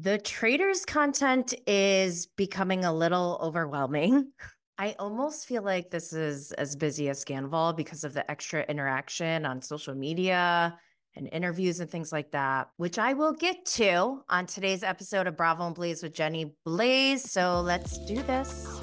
The Traitors content is becoming a little overwhelming. I almost feel like this is as busy as Scandoval because of the extra interaction on social media and interviews and things like that, which I will get to on today's episode of Bravo and Blaze with Jenny Blaze. So let's do this.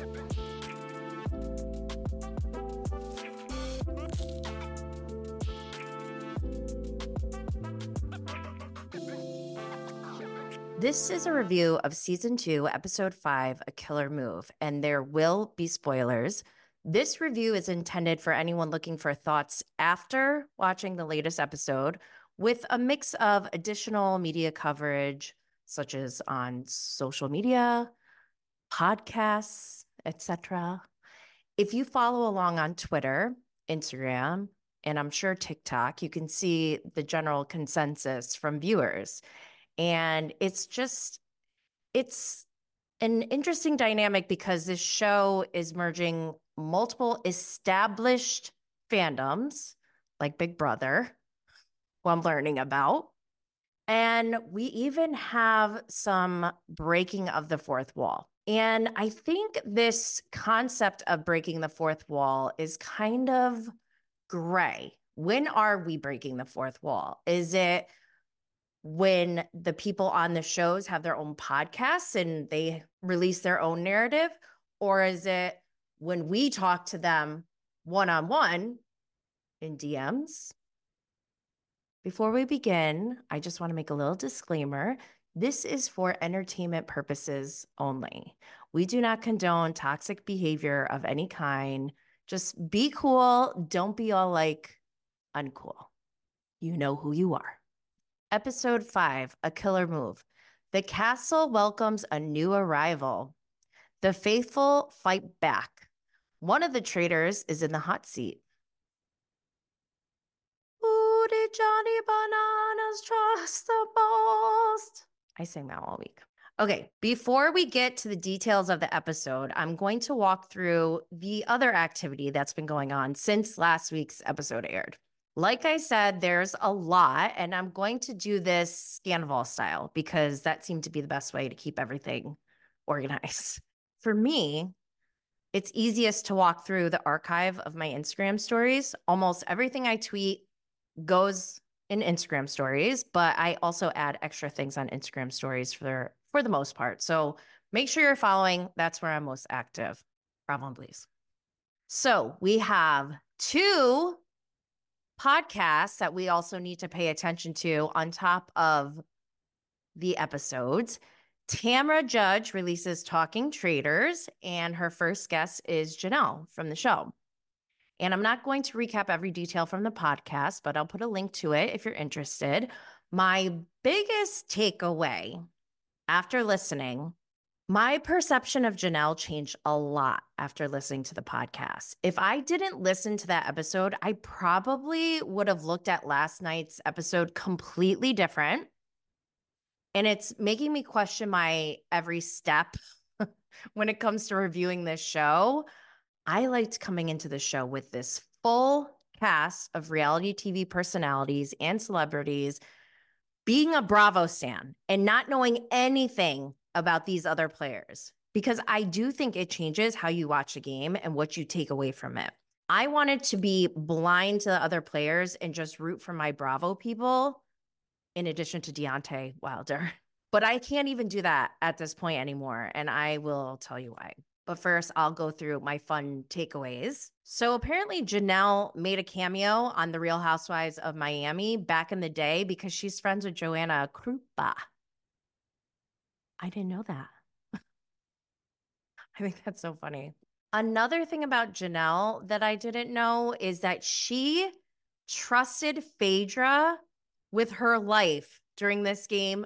This is a review of season two, episode five, A Killer Move, and there will be spoilers. This review is intended for anyone looking for thoughts after watching the latest episode with a mix of additional media coverage, such as on social media, podcasts, etc. If you follow along on Twitter, Instagram, and I'm sure TikTok, you can see the general consensus from viewers. And it's just, it's an interesting dynamic because this show is merging multiple established fandoms like Big Brother, who I'm learning about. And we even have some breaking of the fourth wall. And I think this concept of breaking the fourth wall is kind of gray. When are we breaking the fourth wall? Is it when the people on the shows have their own podcasts and they release their own narrative? Or is it when we talk to them one on one in DMs? Before we begin, I just want to make a little disclaimer. This is for entertainment purposes only. We do not condone toxic behavior of any kind. Just be cool. Don't be all like uncool. You know who you are. Episode 5 A Killer Move. The castle welcomes a new arrival. The faithful fight back. One of the traitors is in the hot seat. Who did Johnny Bananas trust the most? I sing that all week. Okay, before we get to the details of the episode, I'm going to walk through the other activity that's been going on since last week's episode aired. Like I said, there's a lot, and I'm going to do this Scandoval style because that seemed to be the best way to keep everything organized. For me, it's easiest to walk through the archive of my Instagram stories. Almost everything I tweet goes in Instagram stories, but I also add extra things on Instagram stories for for the most part. So make sure you're following. That's where I'm most active. And please. So we have two podcasts that we also need to pay attention to on top of the episodes. Tamra Judge releases Talking Traitors, and her first guest is Janelle from the show. And I'm not going to recap every detail from the podcast, but I'll put a link to it if you're interested. My biggest takeaway after listening my perception of Janelle changed a lot after listening to the podcast. If I didn't listen to that episode, I probably would have looked at last night's episode completely different. And it's making me question my every step when it comes to reviewing this show. I liked coming into the show with this full cast of reality TV personalities and celebrities being a Bravo stan and not knowing anything about these other players because I do think it changes how you watch a game and what you take away from it. I wanted to be blind to the other players and just root for my Bravo people in addition to Deontay Wilder. But I can't even do that at this point anymore. And I will tell you why. But first, I'll go through my fun takeaways. So apparently, Janelle made a cameo on The Real Housewives of Miami back in the day because she's friends with Joanna Krupa. I didn't know that. I think that's so funny. Another thing about Janelle that I didn't know is that she trusted Phaedra with her life during this game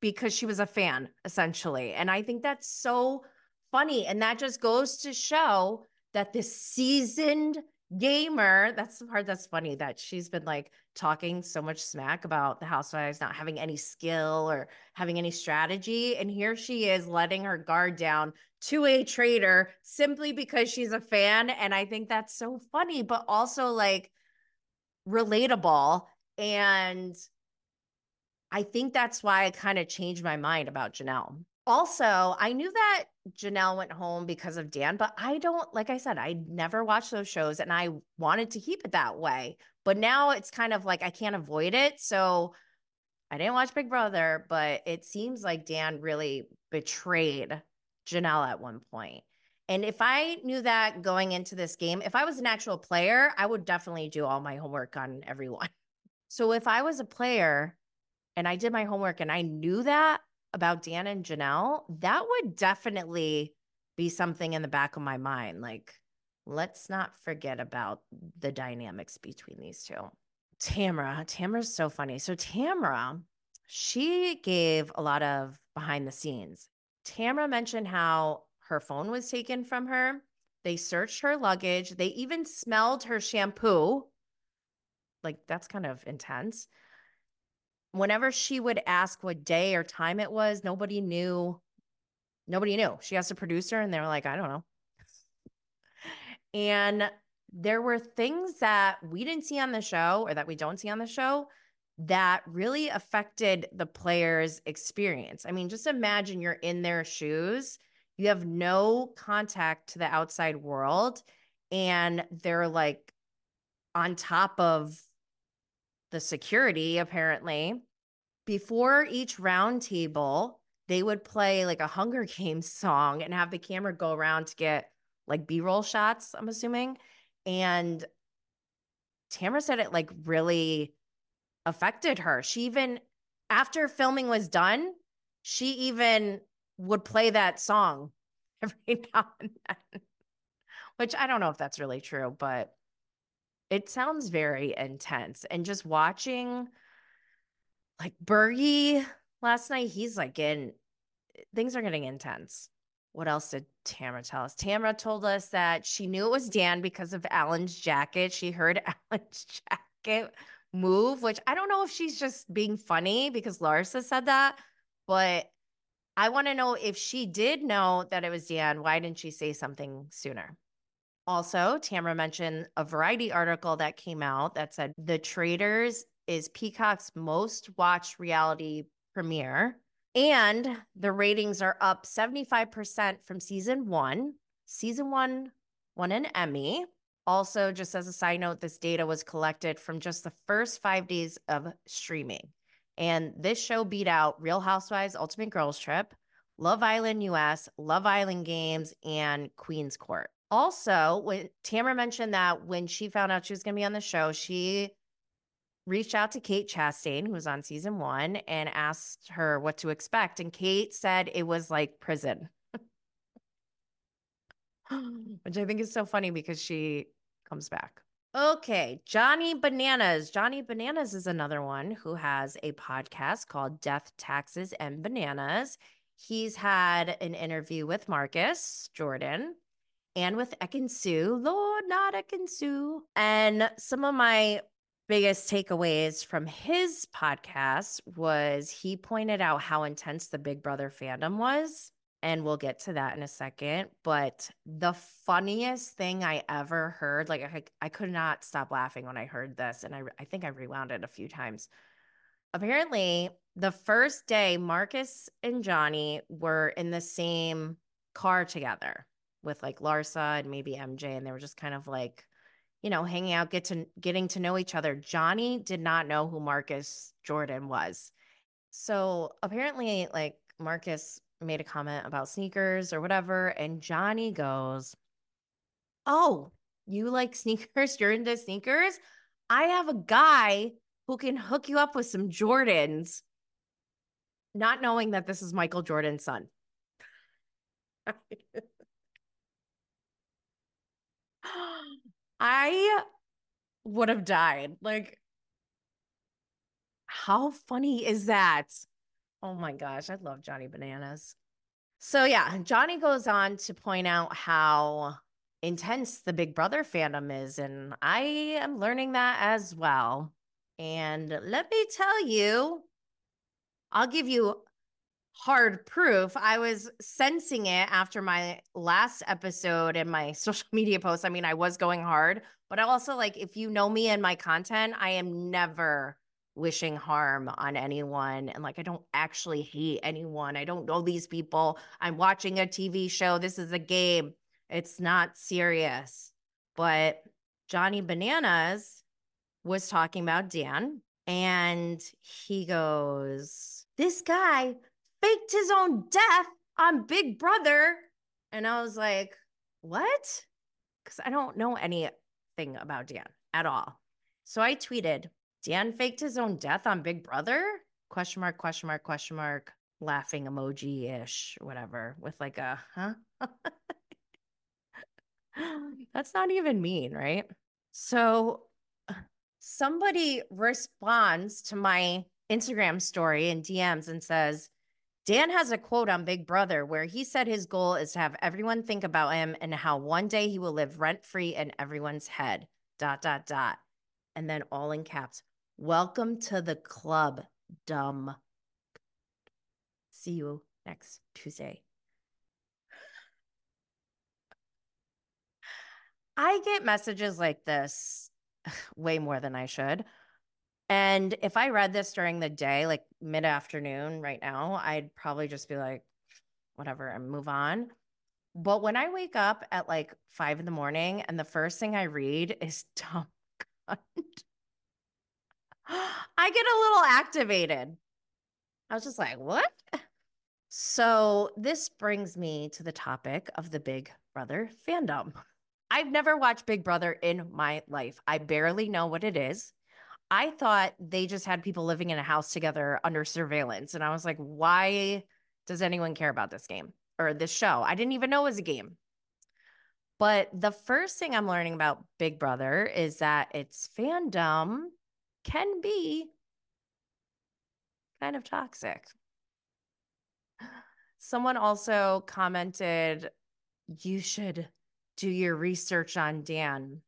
because she was a fan, essentially. And I think that's so funny. And that just goes to show that this seasoned gamer that's the part that's funny that she's been like talking so much smack about the housewives not having any skill or having any strategy and here she is letting her guard down to a traitor simply because she's a fan and i think that's so funny but also like relatable and I think that's why I kind of changed my mind about Janelle. Also, I knew that Janelle went home because of Dan, but I don't, like I said, I never watched those shows and I wanted to keep it that way. But now it's kind of like I can't avoid it. So I didn't watch Big Brother, but it seems like Dan really betrayed Janelle at one point. And if I knew that going into this game, if I was an actual player, I would definitely do all my homework on everyone. So if I was a player and I did my homework and I knew that about Dan and Janelle, that would definitely be something in the back of my mind. Like, let's not forget about the dynamics between these two. Tamra, Tamra's so funny. So Tamra, she gave a lot of behind the scenes. Tamra mentioned how her phone was taken from her. They searched her luggage. They even smelled her shampoo. Like, that's kind of intense. Whenever she would ask what day or time it was, nobody knew. Nobody knew. She asked a producer, and they were like, I don't know. And there were things that we didn't see on the show or that we don't see on the show that really affected the player's experience. I mean, just imagine you're in their shoes, you have no contact to the outside world, and they're like on top of the security, apparently. Before each round table, they would play like a Hunger Games song and have the camera go around to get like B roll shots, I'm assuming. And Tamra said it like really affected her. She even, after filming was done, she even would play that song every now and then, which I don't know if that's really true, but it sounds very intense. And just watching like Bergie last night, he's like in, things are getting intense what else did Tamra tell us? Tamra told us that she knew it was Dan because of Alan's jacket. She heard Alan's jacket move, which I don't know if she's just being funny because Larsa said that, but I want to know if she did know that it was Dan, why didn't she say something sooner? Also, Tamra mentioned a variety article that came out that said The Traitors is Peacock's most watched reality premiere. And the ratings are up 75% from season one. Season one won an Emmy. Also, just as a side note, this data was collected from just the first five days of streaming. And this show beat out Real Housewives Ultimate Girls Trip, Love Island US, Love Island Games, and Queen's Court. Also, when Tamra mentioned that when she found out she was going to be on the show, she reached out to Kate Chastain, who was on season one, and asked her what to expect. And Kate said it was like prison, which I think is so funny because she comes back. Okay, Johnny Bananas. Johnny Bananas is another one who has a podcast called Death, Taxes, and Bananas. He's had an interview with Marcus Jordan and with Ekin-Su. Lord, not Ekin-Su. And some of my biggest takeaways from his podcast was he pointed out how intense the Big Brother fandom was. And we'll get to that in a second. But the funniest thing I ever heard, like I, I could not stop laughing when I heard this. And I, I think I rewound it a few times. Apparently, the first day, Marcus and Johnny were in the same car together with like Larsa and maybe MJ. And they were just kind of like, you know, hanging out, get to getting to know each other. Johnny did not know who Marcus Jordan was. So apparently, like Marcus made a comment about sneakers or whatever, and Johnny goes, Oh, you like sneakers? You're into sneakers? I have a guy who can hook you up with some Jordans, not knowing that this is Michael Jordan's son. I would have died. Like, how funny is that? Oh my gosh, I love Johnny Bananas. So, yeah, Johnny goes on to point out how intense the Big Brother fandom is. And I am learning that as well. And let me tell you, I'll give you hard proof. I was sensing it after my last episode and my social media posts. I mean, I was going hard, but I also like if you know me and my content, I am never wishing harm on anyone and like I don't actually hate anyone. I don't know these people. I'm watching a TV show. This is a game. It's not serious. But Johnny Bananas was talking about Dan and he goes, This guy faked his own death on Big Brother. And I was like, What? Because I don't know anything about Dan at all. So I tweeted, Dan faked his own death on Big Brother? Question mark, question mark, question mark, laughing emoji ish, whatever, with like a, huh? That's not even mean, right? So somebody responds to my Instagram story and DMs and says, Dan has a quote on Big Brother where he said his goal is to have everyone think about him and how one day he will live rent free in everyone's head. Dot, dot, dot. And then all in caps, welcome to the club, dumb. See you next Tuesday. I get messages like this way more than I should. And if I read this during the day, like mid afternoon right now, I'd probably just be like, whatever, and move on. But when I wake up at like five in the morning and the first thing I read is dumb cunt, I get a little activated. I was just like, what? So this brings me to the topic of the Big Brother fandom. I've never watched Big Brother in my life. I barely know what it is. I thought they just had people living in a house together under surveillance. And I was like, why does anyone care about this game or this show? I didn't even know it was a game. But the first thing I'm learning about Big Brother is that its fandom can be kind of toxic. Someone also commented, you should do your research on Dan.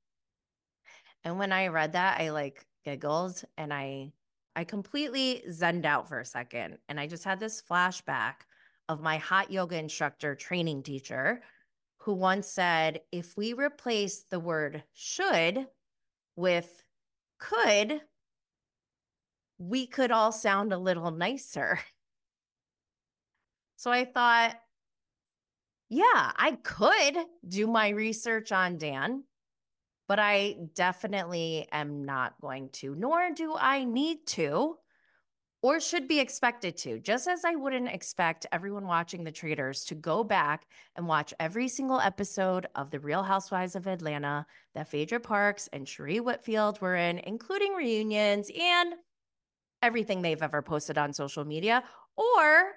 And when I read that, I like giggled and I I completely zened out for a second and I just had this flashback of my hot yoga instructor training teacher who once said if we replace the word should with could we could all sound a little nicer. So I thought yeah, I could do my research on Dan, but I definitely am not going to, nor do I need to or should be expected to. Just as I wouldn't expect everyone watching The Traitors to go back and watch every single episode of The Real Housewives of Atlanta that Phaedra Parks and Sheree Whitfield were in, including reunions and everything they've ever posted on social media, or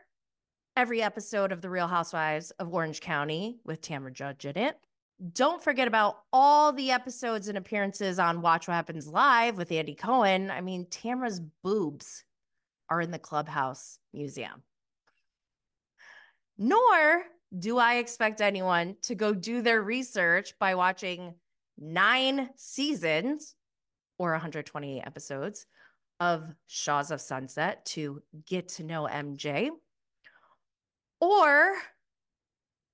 every episode of The Real Housewives of Orange County with Tamra Judge in it. Don't forget about all the episodes and appearances on Watch What Happens Live with Andy Cohen. I mean, Tamra's boobs are in the Clubhouse Museum. Nor do I expect anyone to go do their research by watching nine seasons or 128 episodes of Shahs of Sunset to get to know MJ or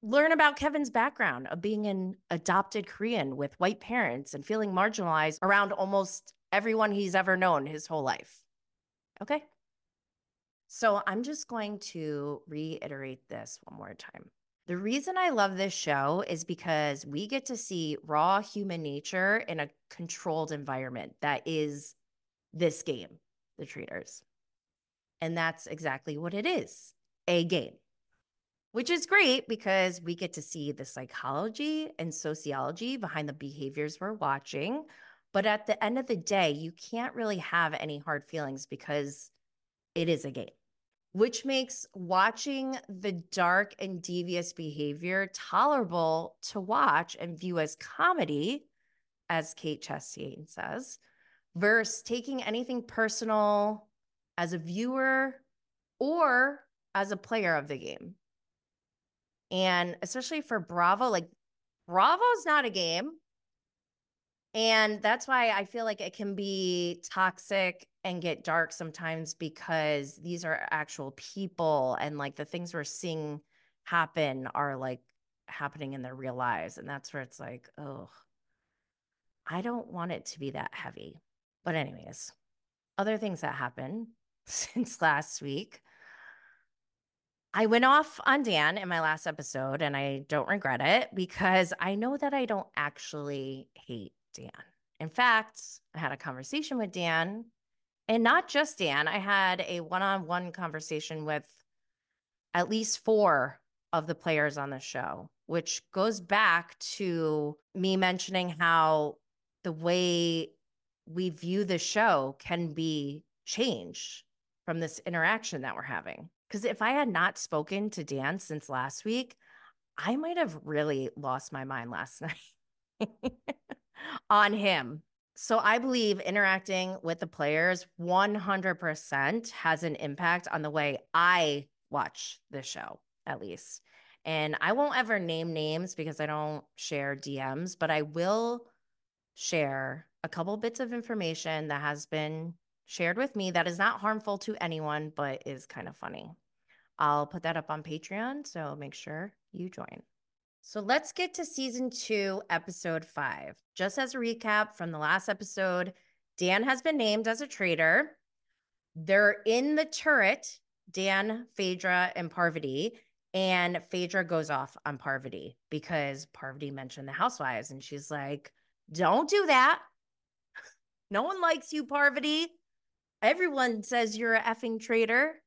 learn about Kevin's background of being an adopted Korean with white parents and feeling marginalized around almost everyone he's ever known his whole life. Okay. So I'm just going to reiterate this one more time. The reason I love this show is because we get to see raw human nature in a controlled environment that is this game, The Traitors. And that's exactly what it is a game which is great because we get to see the psychology and sociology behind the behaviors we're watching. But at the end of the day, you can't really have any hard feelings because it is a game, which makes watching the dark and devious behavior tolerable to watch and view as comedy, as Kate Chastain says, versus taking anything personal as a viewer or as a player of the game. And especially for Bravo, like Bravo's not a game. And that's why I feel like it can be toxic and get dark sometimes because these are actual people and like the things we're seeing happen are like happening in their real lives. And that's where it's like, oh, I don't want it to be that heavy. But, anyways, other things that happened since last week. I went off on Dan in my last episode and I don't regret it because I know that I don't actually hate Dan. In fact, I had a conversation with Dan and not just Dan, I had a one on one conversation with at least four of the players on the show, which goes back to me mentioning how the way we view the show can be changed from this interaction that we're having. Because if I had not spoken to Dan since last week, I might have really lost my mind last night on him. So I believe interacting with the players 100% has an impact on the way I watch the show, at least. And I won't ever name names because I don't share DMs, but I will share a couple bits of information that has been shared with me that is not harmful to anyone, but is kind of funny. I'll put that up on Patreon, so make sure you join. So let's get to season two, episode five. Just as a recap from the last episode, Dan has been named as a traitor. They're in the turret, Dan, Phaedra, and Parvati. And Phaedra goes off on Parvati because Parvati mentioned the housewives. And she's like, don't do that. No one likes you, Parvati. Everyone says you're a effing traitor.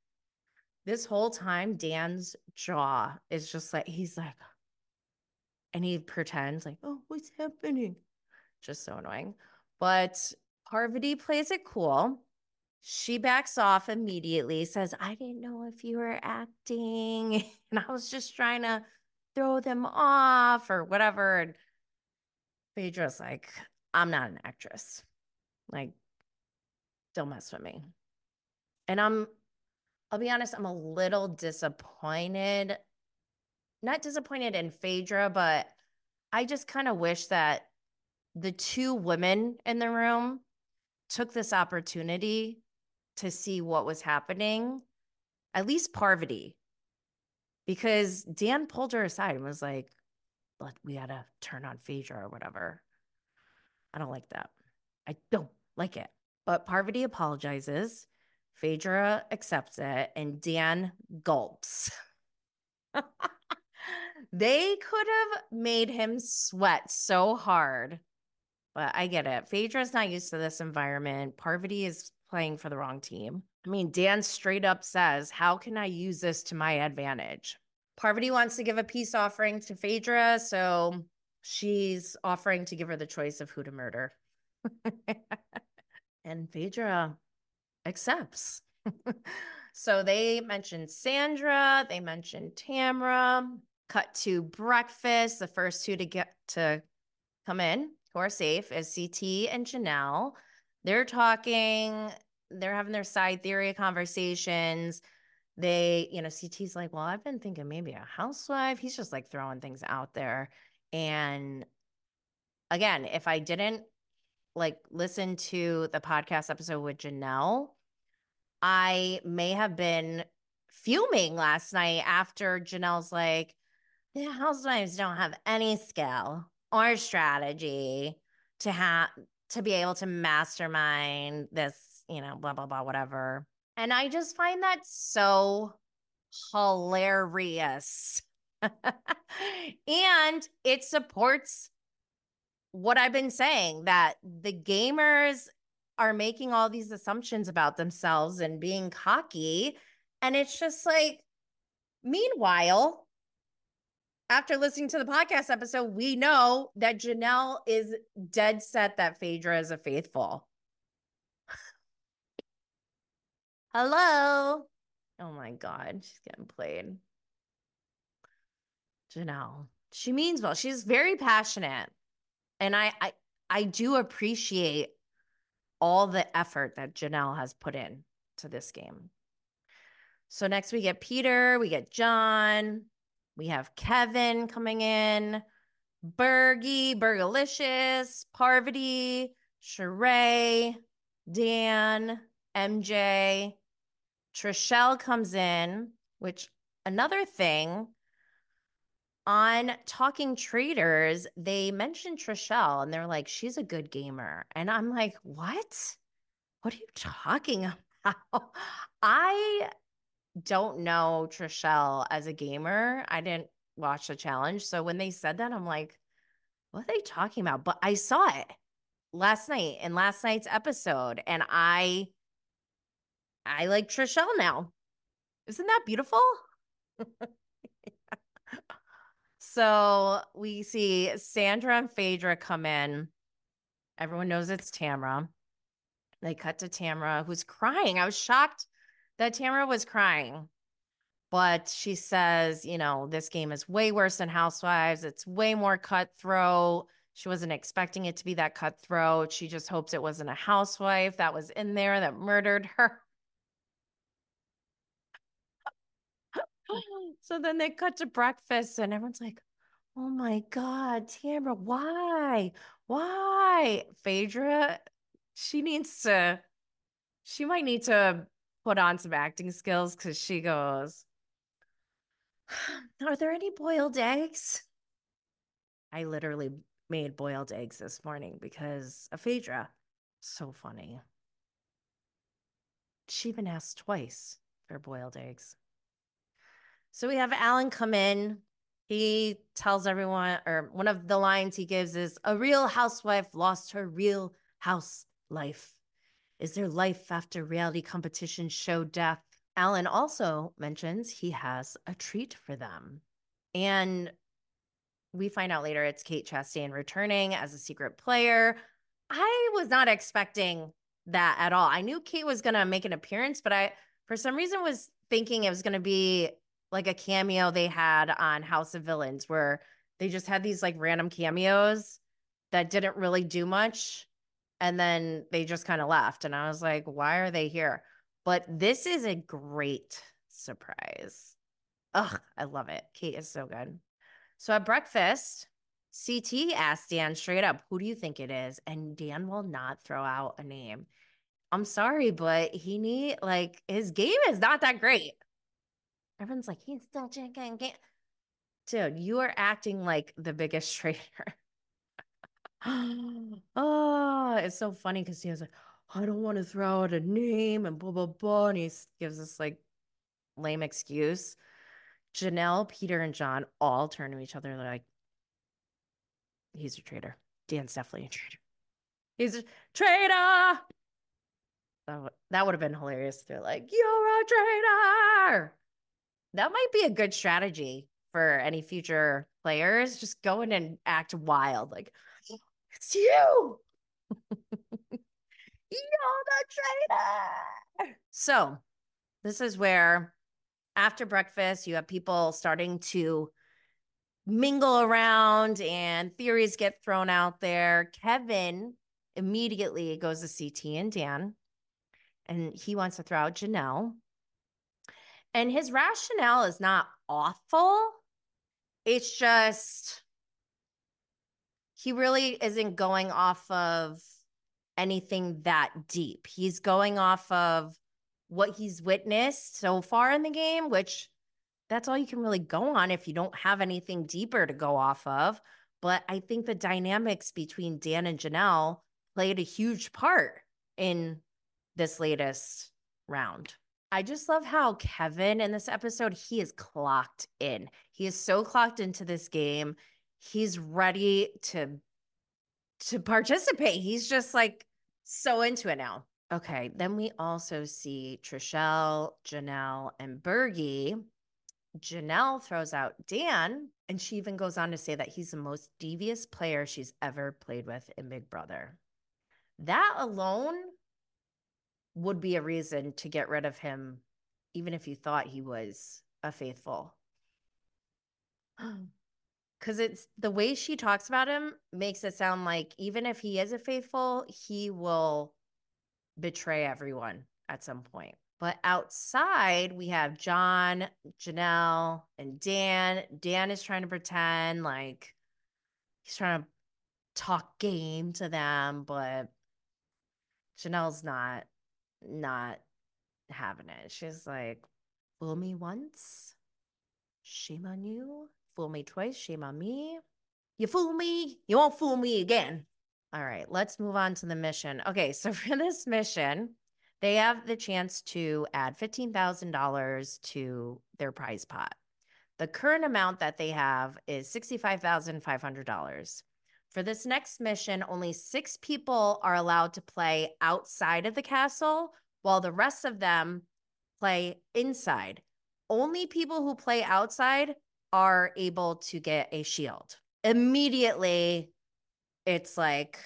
This whole time, Dan's jaw is just like, he's like, and he pretends like, oh, what's happening? Just so annoying. But Parvati plays it cool. She backs off immediately, says, I didn't know if you were acting. And I was just trying to throw them off or whatever. And Phaedra's like, I'm not an actress. Like, don't mess with me. And I'm, I'll be honest, I'm a little disappointed. Not disappointed in Phaedra, but I just kind of wish that the two women in the room took this opportunity to see what was happening, at least Parvati, because Dan pulled her aside and was like, we gotta turn on Phaedra or whatever. I don't like that. I don't like it. But Parvati apologizes. Phaedra accepts it, and Dan gulps. they could have made him sweat so hard, but I get it. Phaedra's not used to this environment. Parvati is playing for the wrong team. I mean, Dan straight up says, How can I use this to my advantage? Parvati wants to give a peace offering to Phaedra, so she's offering to give her the choice of who to murder. and Phaedra accepts. so they mentioned Sandra, they mentioned Tamra, cut to breakfast. The first two to get to come in who are safe is CT and Janelle. They're talking, they're having their side theory conversations. They, you know, CT's like, well, I've been thinking maybe a housewife. He's just like throwing things out there. And again, if I didn't like listen to the podcast episode with Janelle, I may have been fuming last night after Janelle's like, the housewives don't have any skill or strategy to have to be able to mastermind this, you know, blah blah blah, whatever. And I just find that so hilarious. and it supports what I've been saying that the gamers are making all these assumptions about themselves and being cocky. And it's just like, meanwhile, after listening to the podcast episode, we know that Janelle is dead set that Phaedra is a faithful. Hello. Oh my God. She's getting played. Janelle. She means well. She's very passionate. And I I I do appreciate all the effort that Janelle has put in to this game. So next we get Peter, we get John, we have Kevin coming in, Bergie, Bergalicious, Parvati, Sheree, Dan, MJ, Trishelle comes in, which another thing on Talking Traitors, they mentioned Trishelle and they're like, she's a good gamer. And I'm like, what? What are you talking about? I don't know Trishelle as a gamer. I didn't watch the challenge. So when they said that, I'm like, what are they talking about? But I saw it last night in last night's episode, and I I like Trishelle now. Isn't that beautiful? so we see Sandra and Phaedra come in. Everyone knows it's Tamra. They cut to Tamra, who's crying. I was shocked that Tamra was crying. But she says, you know, this game is way worse than Housewives. It's way more cutthroat. She wasn't expecting it to be that cutthroat. She just hopes it wasn't a housewife that was in there that murdered her. so then they cut to breakfast and everyone's like, oh my God, Tamra, why? Why? Phaedra, she needs to, she might need to put on some acting skills because she goes, Are there any boiled eggs? I literally made boiled eggs this morning because of Phaedra. So funny. She even asked twice for boiled eggs. So we have Alan come in. He tells everyone, or one of the lines he gives is A real housewife lost her real house life. Is there life after reality competition show death? Alan also mentions he has a treat for them. And we find out later it's Kate Chastain returning as a secret player. I was not expecting that at all. I knew Kate was going to make an appearance, but I, for some reason, was thinking it was going to be like a cameo they had on House of Villains where they just had these like random cameos that didn't really do much and then they just kind of left and I was like why are they here? But this is a great surprise. Ugh, I love it. Kate is so good. So at breakfast, CT asked Dan straight up, Who do you think it is? And Dan will not throw out a name. I'm sorry, but he need like his game is not that great. Everyone's like, he's still chicken. Dude, you are acting like the biggest traitor. oh, it's so funny because he was like, I don't want to throw out a name and blah, blah, blah. And he gives this like lame excuse. Janelle, Peter, and John all turn to each other. They're like, he's a traitor. Dan's definitely a traitor. He's a traitor. That, would, that would have been hilarious. They're like, you're a traitor that might be a good strategy for any future players. Just go in and act wild, like it's you. You're the traitor. So, this is where after breakfast, you have people starting to mingle around and theories get thrown out there. Kevin immediately goes to CT and Dan, and he wants to throw out Janelle and his rationale is not awful. It's just he really isn't going off of anything that deep. He's going off of what he's witnessed so far in the game, which that's all you can really go on if you don't have anything deeper to go off of. But I think the dynamics between Dan and Janelle played a huge part in this latest round. I just love how Kevin in this episode, he is clocked in. He is so clocked into this game. He's ready to to participate. He's just like so into it now. Okay, then we also see Trishelle, Janelle, and Bergie. Janelle throws out Dan, and she even goes on to say that he's the most devious player she's ever played with in Big Brother. That alone would be a reason to get rid of him, even if you thought he was a faithful. Because it's the way she talks about him makes it sound like even if he is a faithful, he will betray everyone at some point. But outside, we have John, Janelle, and Dan. Dan is trying to pretend like he's trying to talk game to them, but Janelle's not not having it. She's like, fool me once, shame on you. Fool me twice, shame on me. You fool me, you won't fool me again. All right, let's move on to the mission. Okay, so for this mission, they have the chance to add $15,000 to their prize pot. The current amount that they have is $65,500. For this next mission, only six people are allowed to play outside of the castle, while the rest of them play inside. Only people who play outside are able to get a shield. Immediately, it's like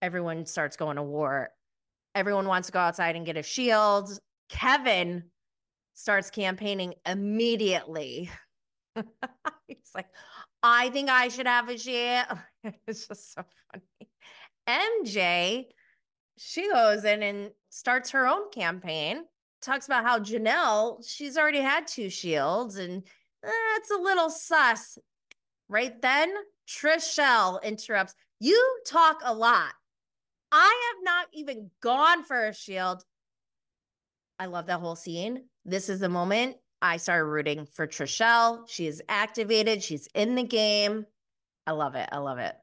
everyone starts going to war. Everyone wants to go outside and get a shield. Kevin starts campaigning immediately. He's like, I think I should have a shield. it's just so funny. MJ, she goes in and starts her own campaign, talks about how Janelle, she's already had two shields and eh, a little sus. Right then, Trishelle interrupts. You talk a lot. I have not even gone for a shield. I love that whole scene. This is the moment I started rooting for Trishelle. She is activated. She's in the game. I love it. I love it.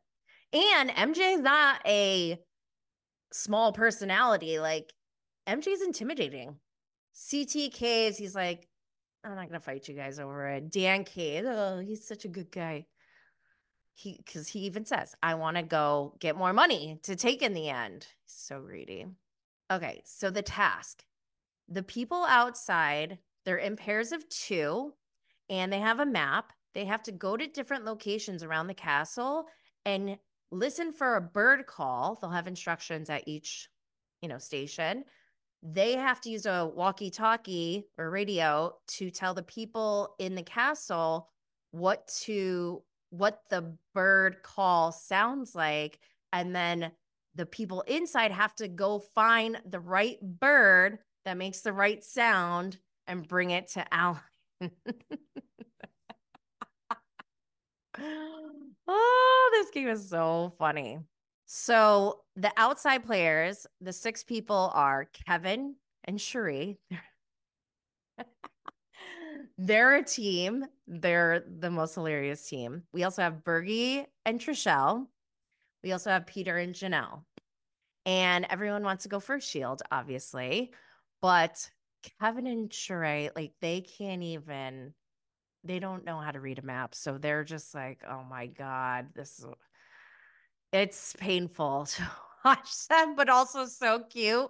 And MJ is not a small personality. Like MJ is intimidating. CT Caves, he's like, I'm not gonna fight you guys over it. Dan Cave, oh, he's such a good guy. He because he even says, I want to go get more money to take in the end. So greedy. Okay, so the task. The people outside they're in pairs of two and they have a map. They have to go to different locations around the castle and listen for a bird call. They'll have instructions at each, you know, station. They have to use a walkie-talkie or radio to tell the people in the castle what to what the bird call sounds like and then the people inside have to go find the right bird that makes the right sound and bring it to Alan. oh, this game is so funny. So the outside players, the six people are Kevin and Sheree. They're a team. They're the most hilarious team. We also have Bergie and Trishelle. We also have Peter and Janelle. And everyone wants to go for a shield, obviously. But Kevin and Sheree, like they can't even, they don't know how to read a map. So they're just like, oh my God, this is, it's painful to watch them, but also so cute.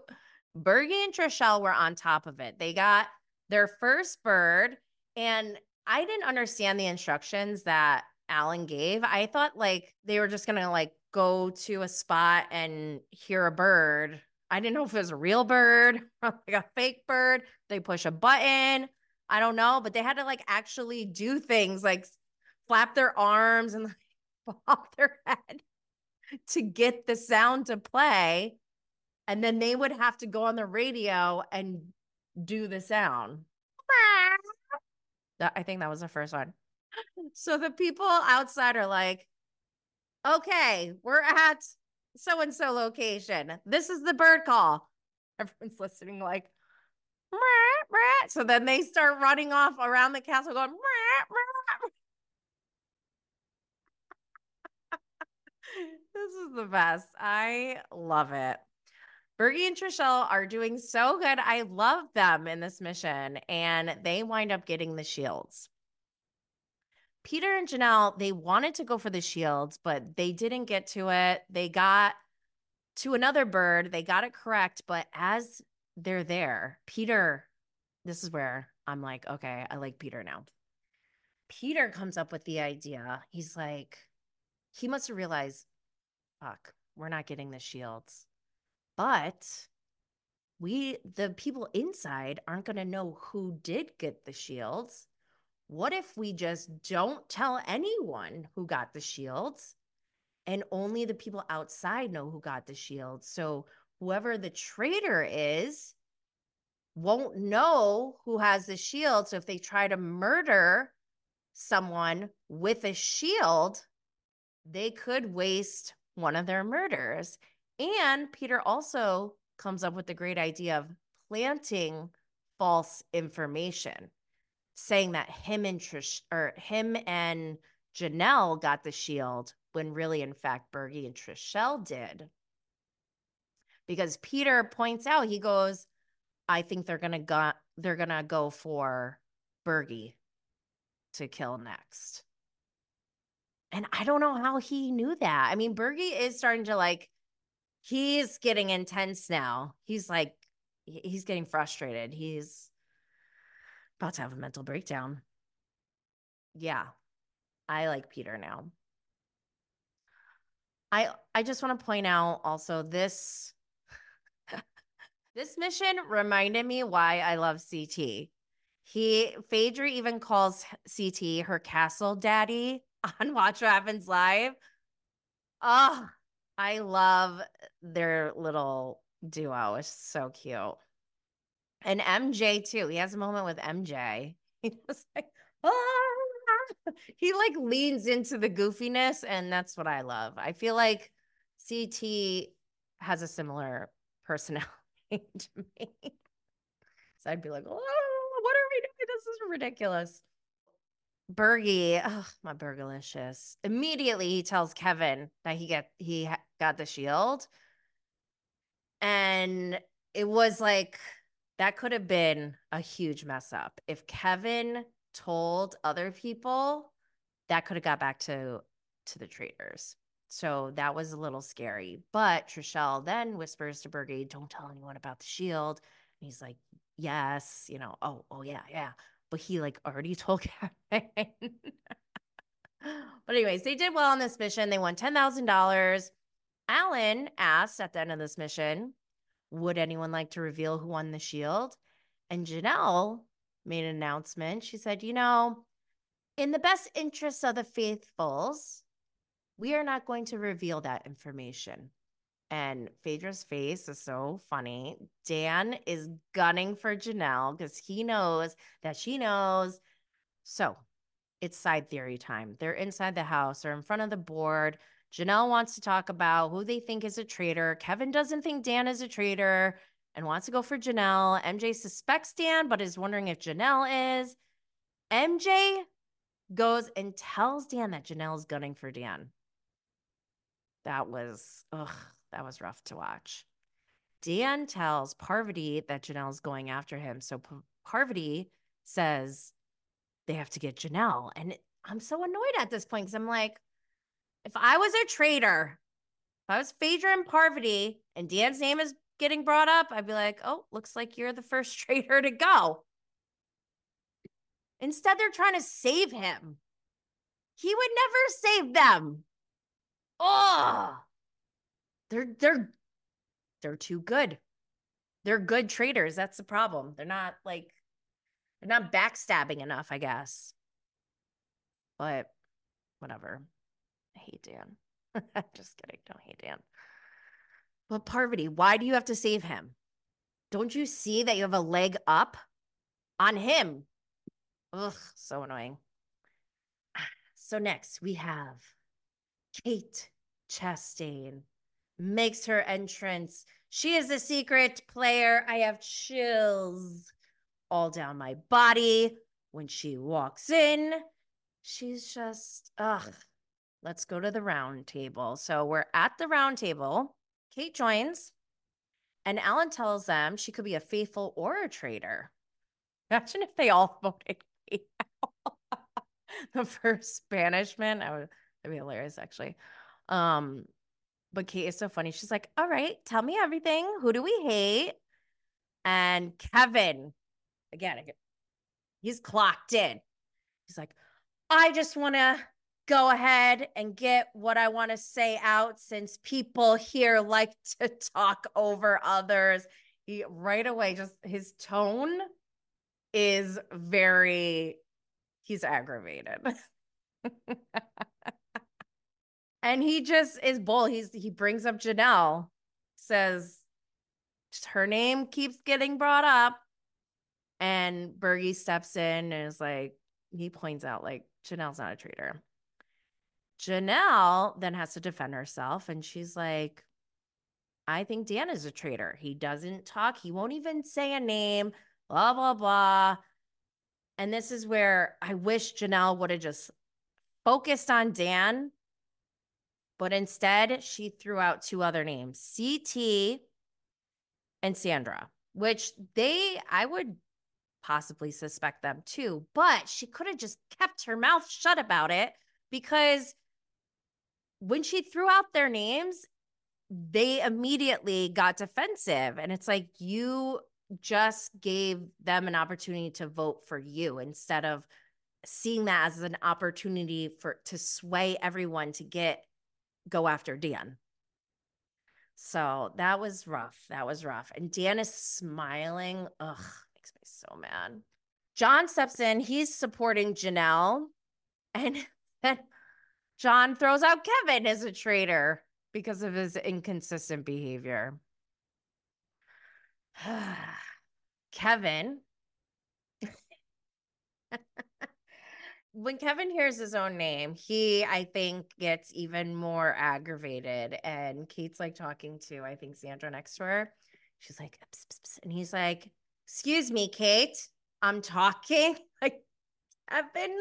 Bergie and Trishelle were on top of it. They got their first bird, and I didn't understand the instructions that Alan gave. I thought like they were just gonna like go to a spot and hear a bird I didn't know if it was a real bird or like a fake bird. They push a button. I don't know, but they had to like actually do things like flap their arms and like, pop their head to get the sound to play. And then they would have to go on the radio and do the sound. I think that was the first one. So the people outside are like, okay, we're at so and so location. This is the bird call. Everyone's listening, like. So then they start running off around the castle, going, this is the best. I love it. Bergie and Trishelle are doing so good. I love them in this mission, and they wind up getting the shields. Peter and Janelle, they wanted to go for the shields, but they didn't get to it. They got to another bird. They got it correct, but as they're there, Peter, this is where I'm like, okay, I like Peter now. Peter comes up with the idea. He's like, he must have realized, fuck, we're not getting the shields. But we, the people inside, aren't going to know who did get the shields what if we just don't tell anyone who got the shields and only the people outside know who got the shields? So whoever the traitor is won't know who has the shield. So if they try to murder someone with a shield, they could waste one of their murders. And Peter also comes up with the great idea of planting false information saying that him and Trish or him and Janelle got the shield when really, in fact, Bergie and Trishelle did. Because Peter points out, he goes, I think they're gonna go they're gonna go for Bergie to kill next. And I don't know how he knew that. I mean, Bergie is starting to like, he's getting intense now. He's like, he's getting frustrated. He's about to have a mental breakdown. Yeah, I like Peter now. I I just want to point out also this this mission reminded me why I love CT. He Phaedra even calls CT her castle daddy on Watch What Happens Live. Oh, I love their little duo. It's so cute. And MJ too. He has a moment with MJ. He was like, ah! he like leans into the goofiness, and that's what I love. I feel like CT has a similar personality to me. So I'd be like, oh, what are we doing? This is ridiculous. Bergie, oh, my Bergalicious. Immediately he tells Kevin that he get he got the shield. And it was like that could have been a huge mess up. If Kevin told other people, that could have got back to to the traitors. So that was a little scary. But Trishelle then whispers to Bergie, don't tell anyone about the shield. And he's like, yes, you know, oh, oh yeah, yeah but he like already told Kevin. but anyways, they did well on this mission. They won ten thousand dollars. Alan asked at the end of this mission, "Would anyone like to reveal who won the shield?" And Janelle made an announcement. She said, "You know, in the best interests of the faithfuls, we are not going to reveal that information." And Phaedra's face is so funny. Dan is gunning for Janelle because he knows that she knows. So it's side theory time. They're inside the house, they're in front of the board. Janelle wants to talk about who they think is a traitor. Kevin doesn't think Dan is a traitor and wants to go for Janelle. MJ suspects Dan, but is wondering if Janelle is. MJ goes and tells Dan that Janelle is gunning for Dan. That was, ugh, that was rough to watch. Dan tells Parvati that Janelle's going after him. So P- Parvati says they have to get Janelle. And I'm so annoyed at this point because I'm like, if I was a traitor, if I was Phaedra and Parvati and Dan's name is getting brought up, I'd be like, oh, looks like you're the first traitor to go. Instead, they're trying to save him. He would never save them. Oh, they're they're they're too good. They're good traitors. That's the problem. They're not like they're not backstabbing enough, I guess. But whatever. I hate Dan. Just kidding. Don't hate Dan. But Parvati, why do you have to save him? Don't you see that you have a leg up on him? Ugh, so annoying. So next we have Kate Chastain makes her entrance. She is a secret player. I have chills all down my body when she walks in. She's just, ugh. Let's go to the round table. So we're at the round table. Kate joins, and Alan tells them she could be a faithful or a traitor. Imagine if they all voted Kate the first banishment. I would that'd be hilarious, actually. Um, but Kate is so funny. She's like, all right, tell me everything. Who do we hate? And Kevin, again, he's clocked in. He's like, I just want to go ahead and get what I want to say out since people here like to talk over others. He right away, just his tone is very, he's aggravated. And he just is bold. He's he brings up Janelle, says her name keeps getting brought up. And Bergie steps in and is like, he points out, like, Janelle's not a traitor. Janelle then has to defend herself. And she's like, I think Dan is a traitor. He doesn't talk, he won't even say a name, blah, blah, blah. And this is where I wish Janelle would have just focused on Dan, but instead she threw out two other names, CT and Sandra, which they, I would possibly suspect them too, but she could have just kept her mouth shut about it because when she threw out their names, they immediately got defensive. And it's like, you just gave them an opportunity to vote for you instead of seeing that as an opportunity for to sway everyone to get go after Dan. So that was rough. That was rough. And Dan is smiling. Ugh, makes me so mad. John steps in. He's supporting Janelle. And then John throws out Kevin as a traitor because of his inconsistent behavior. Kevin. When Kevin hears his own name, he, I think, gets even more aggravated. And Kate's like talking to, I think, Sandra next to her. She's like, and he's like, Excuse me, Kate, I'm talking. Like, Kevin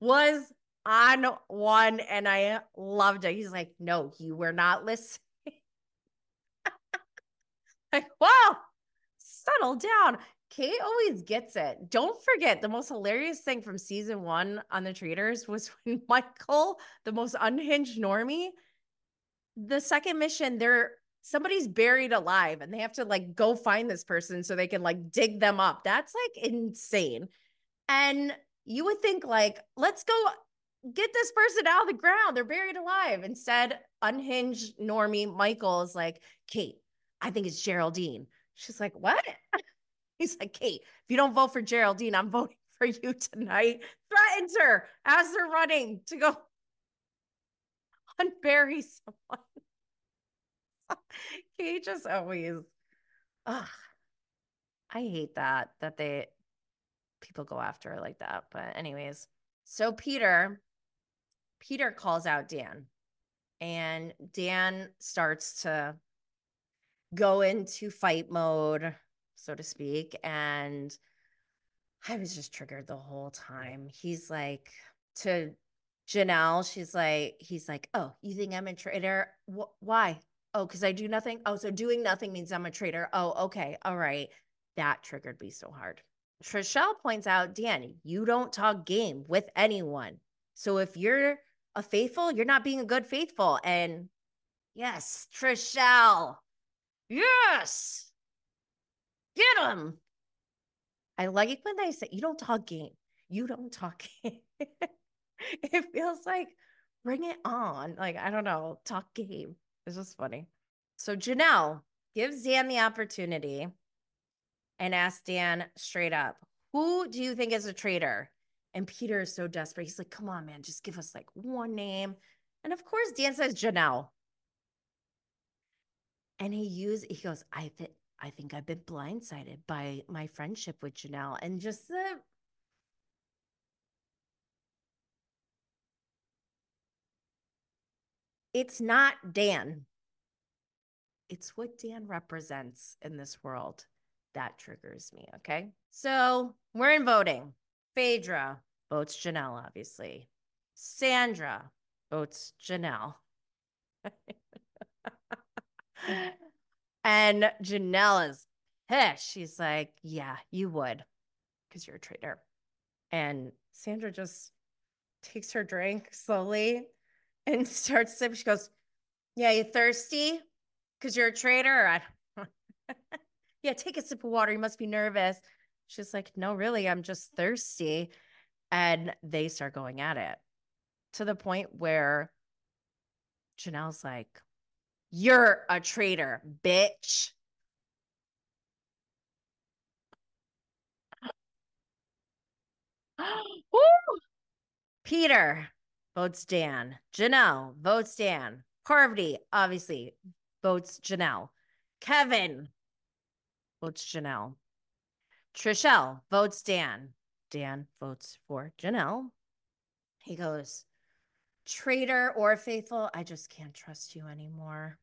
was on one and I loved it. He's like, No, you were not listening. like, wow, settle down. Kate always gets it. Don't forget the most hilarious thing from season one on the Traitors was when Michael, the most unhinged normie, the second mission, they're somebody's buried alive and they have to like go find this person so they can like dig them up. That's like insane. And you would think like, let's go get this person out of the ground. They're buried alive. Instead, unhinged normie Michael is like, Kate, I think it's Geraldine. She's like, what? He's like, Kate, if you don't vote for Geraldine, I'm voting for you tonight. Threatens her as they're running to go unbury someone. Kate just always, ugh, I hate that, that they, people go after her like that. But, anyways, so Peter, Peter calls out Dan and Dan starts to go into fight mode so to speak. And I was just triggered the whole time. He's like, to Janelle, she's like, he's like, oh, you think I'm a traitor? Wh- why? Oh, because I do nothing. Oh, so doing nothing means I'm a traitor. Oh, okay. All right. That triggered me so hard. Trishelle points out, Dan, you don't talk game with anyone. So if you're a faithful, you're not being a good faithful. And yes, Trishelle. Yes. I like when they say, you don't talk game. You don't talk game. it feels like, bring it on. Like, I don't know, talk game. It's just funny. So Janelle gives Dan the opportunity and asks Dan straight up, who do you think is a traitor? And Peter is so desperate. He's like, come on, man, just give us like one name. And of course, Dan says Janelle. And he used, he goes, I think I think I've been blindsided by my friendship with Janelle and just the it's not Dan. It's what Dan represents in this world that triggers me. Okay. So we're in voting. Phaedra votes Janelle, obviously. Sandra votes Janelle. And Janelle is pissed. She's like, Yeah, you would, because you're a traitor. And Sandra just takes her drink slowly and starts sipping. She goes, Yeah, you thirsty? Because you're a traitor? yeah, take a sip of water. You must be nervous. She's like, No, really, I'm just thirsty. And they start going at it to the point where Janelle's like, you're a traitor, bitch. Peter votes Dan. Janelle votes Dan. Parvati, obviously, votes Janelle. Kevin votes Janelle. Trishelle votes Dan. Dan votes for Janelle. He goes, traitor or faithful, I just can't trust you anymore.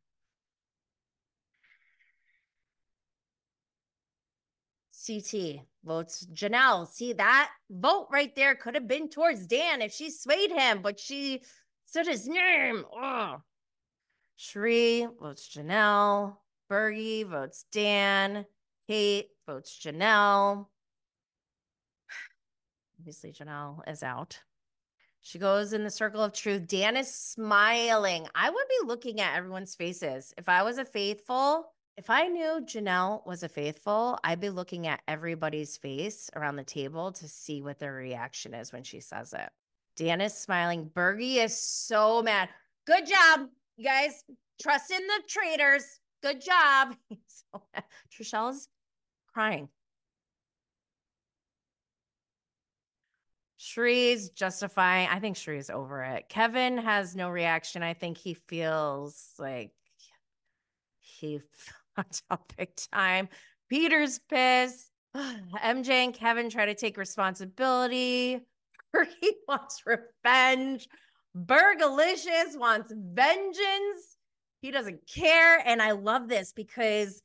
CT votes Janelle. See that vote right there could have been towards Dan if she swayed him, but she said his name. Oh. Sheree votes Janelle. Bergie votes Dan. Kate votes Janelle. Obviously, Janelle is out. She goes in the circle of truth. Dan is smiling. I would be looking at everyone's faces. If I was a faithful, if I knew Janelle was a faithful, I'd be looking at everybody's face around the table to see what their reaction is when she says it. Dan is smiling. Bergie is so mad. Good job, you guys. Trust in the traitors. Good job. Trishelle's crying. Sheree's justifying. I think Sheree's over it. Kevin has no reaction. I think he feels like he fucked up big time. Peter's pissed. MJ and Kevin try to take responsibility. Bergie wants revenge. Bergalicious wants vengeance. He doesn't care. And I love this because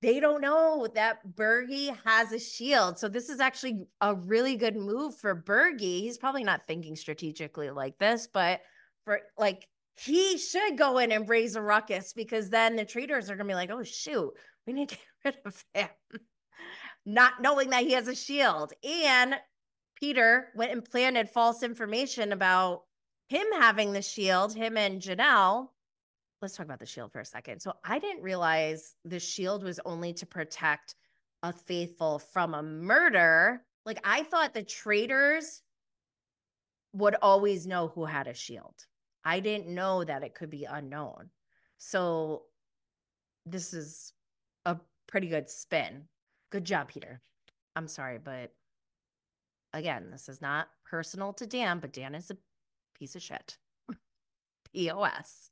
they don't know that Bergie has a shield. So this is actually a really good move for Bergie. He's probably not thinking strategically like this, but for like he should go in and raise a ruckus because then the traitors are gonna be like, oh shoot, we need to get rid of him. not knowing that he has a shield. And Peter went and planted false information about him having the shield, him and Janelle let's talk about the shield for a second. So I didn't realize the shield was only to protect a faithful from a murder. Like I thought the traitors would always know who had a shield. I didn't know that it could be unknown. So this is a pretty good spin. Good job, Peter. I'm sorry, but again, this is not personal to Dan, but Dan is a piece of shit. POS.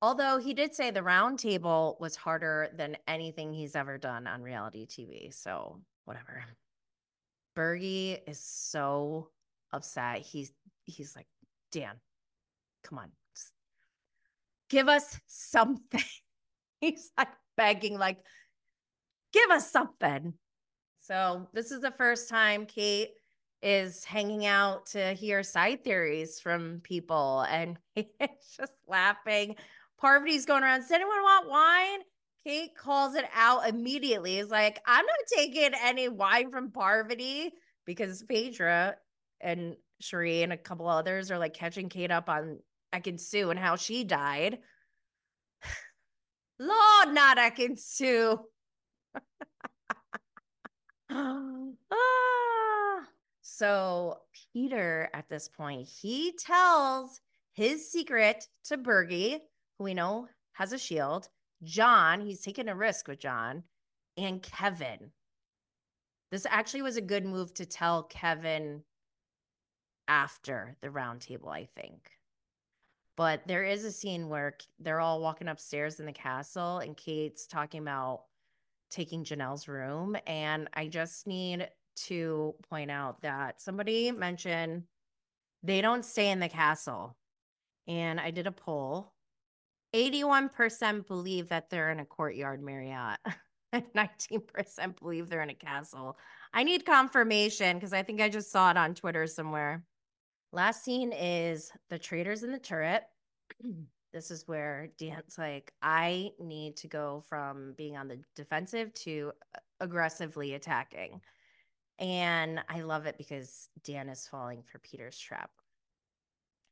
Although he did say the round table was harder than anything he's ever done on reality TV. So whatever. Bergie is so upset. He's he's like, Dan, come on. Give us something. he's like begging, like, give us something. So this is the first time Kate is hanging out to hear side theories from people and he's just laughing Parvati's going around. Does anyone want wine? Kate calls it out immediately. Is like, I'm not taking any wine from Parvati because Phaedra and Sheree and a couple others are like catching Kate up on Ekin-Su and how she died. Lord, not Ekin-Su. ah. So Peter, at this point, he tells his secret to Bergie who we know has a shield, John, he's taking a risk with John, and Kevin. This actually was a good move to tell Kevin after the roundtable, I think. But there is a scene where they're all walking upstairs in the castle, and Kate's talking about taking Janelle's room. And I just need to point out that somebody mentioned they don't stay in the castle. And I did a poll 81% believe that they're in a courtyard Marriott. 19% believe they're in a castle. I need confirmation because I think I just saw it on Twitter somewhere. Last scene is the traitors in the turret. this is where Dan's like, I need to go from being on the defensive to aggressively attacking. And I love it because Dan is falling for Peter's trap.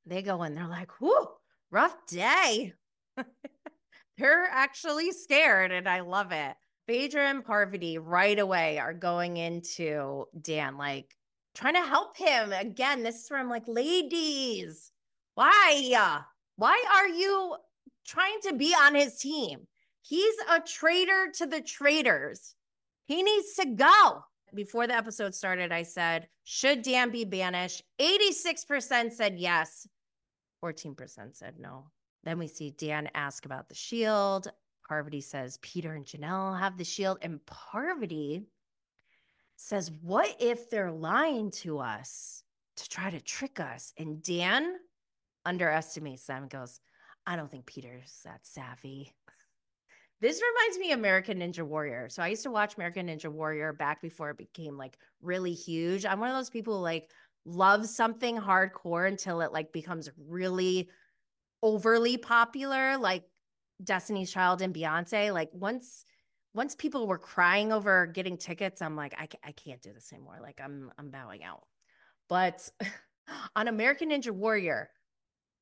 They go in, they're like, whoo, rough day. They're actually scared, and I love it. Phaedra and Parvati right away are going into Dan, like trying to help him. Again, this is where I'm like, ladies, why? Uh, why are you trying to be on his team? He's a traitor to the traitors. He needs to go. Before the episode started, I said, should Dan be banished? 86% said yes, 14% said no. Then we see Dan ask about the shield. Parvati says Peter and Janelle have the shield. And Parvati says, What if they're lying to us to try to trick us? And Dan underestimates them and goes, I don't think Peter's that savvy. This reminds me of American Ninja Warrior. So I used to watch American Ninja Warrior back before it became like really huge. I'm one of those people who like love something hardcore until it like becomes really overly popular, like Destiny's Child and Beyonce. Like once once people were crying over getting tickets, I'm like, I, I can't do this anymore. Like I'm I'm bowing out. But on American Ninja Warrior,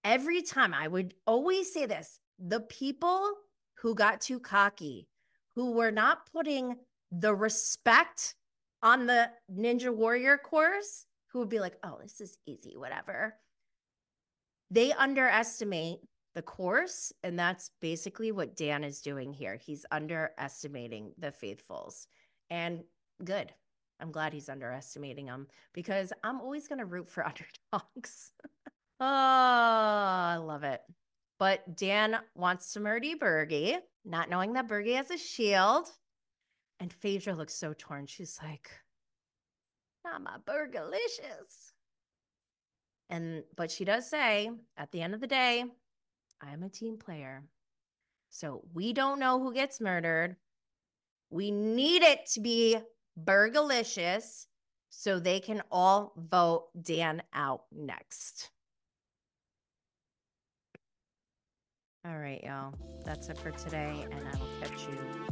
every time I would always say this the people who got too cocky, who were not putting the respect on the Ninja Warrior course, who would be like, oh, this is easy, whatever. They underestimate the course. And that's basically what Dan is doing here. He's underestimating the faithfuls. And good. I'm glad he's underestimating them because I'm always going to root for underdogs. oh, I love it. But Dan wants to murder Bergie, not knowing that Bergie has a shield. And Phaedra looks so torn. She's like, not my Bergalicious. And but she does say at the end of the day, I'm a team player. So we don't know who gets murdered. We need it to be Bergalicious so they can all vote Dan out next. All right, y'all. That's it for today, and I will catch you.